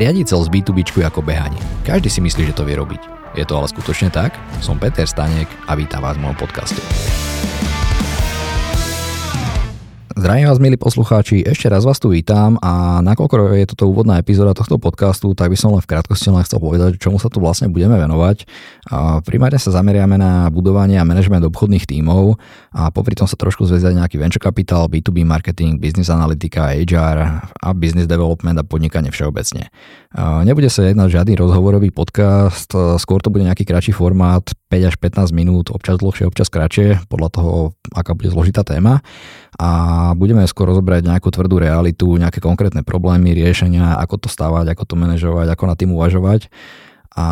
Riadiť cel z B2B ako behanie. Každý si myslí, že to vie robiť. Je to ale skutočne tak? Som Peter Stanek a vítam vás v mojom podcaste. Zdravím vás, milí poslucháči, ešte raz vás tu vítam a nakoľko je toto úvodná epizóda tohto podcastu, tak by som len v krátkosti len chcel povedať, čomu sa tu vlastne budeme venovať. Primárne sa zameriame na budovanie a manažment obchodných tímov a popri tom sa trošku zväzať nejaký venture capital, B2B marketing, business analytika, HR a business development a podnikanie všeobecne. Nebude sa jednať žiadny rozhovorový podcast, skôr to bude nejaký kratší formát, 5 až 15 minút, občas dlhšie, občas kratšie, podľa toho, aká bude zložitá téma a budeme skôr rozobrať nejakú tvrdú realitu, nejaké konkrétne problémy, riešenia, ako to stávať, ako to manažovať, ako na tým uvažovať. A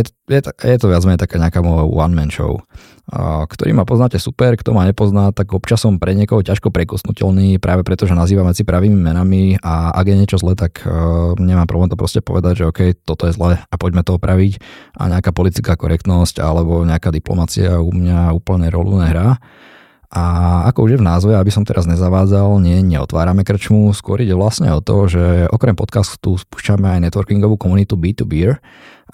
je je, je to viac menej taká nejaká moja one-man show. A, ktorý ma poznáte super, kto ma nepozná, tak občas som pre niekoho ťažko prekosnutelný, práve preto, že nazývam veci pravými menami a ak je niečo zle, tak uh, nemám problém to proste povedať, že OK, toto je zle a poďme to opraviť a nejaká politická korektnosť alebo nejaká diplomacia u mňa úplne rolu nehrá. A ako už je v názve, aby som teraz nezavádzal, nie, neotvárame krčmu, skôr ide vlastne o to, že okrem podcastu spúšťame aj networkingovú komunitu B2Beer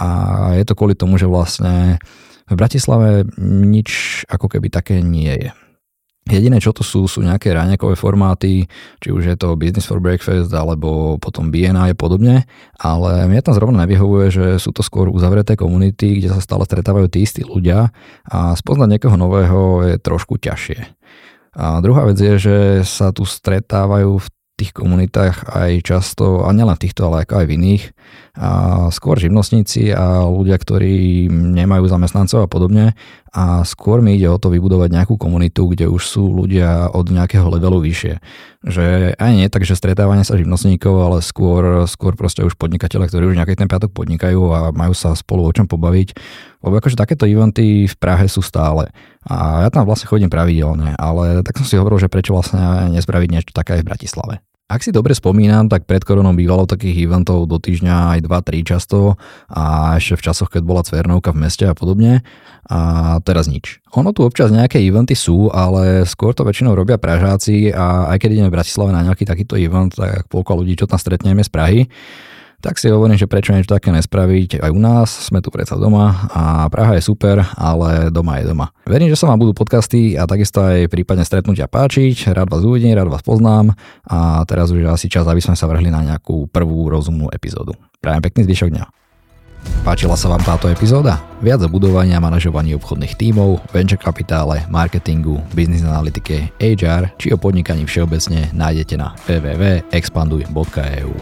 a je to kvôli tomu, že vlastne v Bratislave nič ako keby také nie je. Jediné, čo to sú, sú nejaké ráňakové formáty, či už je to Business for Breakfast alebo potom BNI a podobne, ale mne tam zrovna nevyhovuje, že sú to skôr uzavreté komunity, kde sa stále stretávajú tí istí ľudia a spoznať niekoho nového je trošku ťažšie. A druhá vec je, že sa tu stretávajú v tých komunitách aj často, a nielen v týchto, ale aj v iných, a skôr živnostníci a ľudia, ktorí nemajú zamestnancov a podobne. A skôr mi ide o to vybudovať nejakú komunitu, kde už sú ľudia od nejakého levelu vyššie. Že aj nie tak, že stretávanie sa živnostníkov, ale skôr, skôr proste už podnikateľe, ktorí už nejaký ten piatok podnikajú a majú sa spolu o čom pobaviť. Lebo akože takéto eventy v Prahe sú stále. A ja tam vlastne chodím pravidelne, ale tak som si hovoril, že prečo vlastne nespraviť niečo také aj v Bratislave. Ak si dobre spomínam, tak pred koronou bývalo takých eventov do týždňa aj 2-3 často a ešte v časoch, keď bola Cvernovka v meste a podobne a teraz nič. Ono tu občas nejaké eventy sú, ale skôr to väčšinou robia Pražáci a aj keď ideme v Bratislave na nejaký takýto event, tak polka ľudí, čo tam stretneme z Prahy, tak si hovorím, že prečo niečo také nespraviť aj u nás, sme tu predsa doma a Praha je super, ale doma je doma. Verím, že sa vám budú podcasty a takisto aj prípadne stretnutia páčiť, rád vás uvidím, rád vás poznám a teraz už je asi čas, aby sme sa vrhli na nejakú prvú rozumnú epizódu. Prajem pekný zvyšok dňa. Páčila sa vám táto epizóda? Viac o budovaní a manažovaní obchodných tímov, venture kapitále, marketingu, business analytike, HR či o podnikaní všeobecne nájdete na www.expanduj.eu.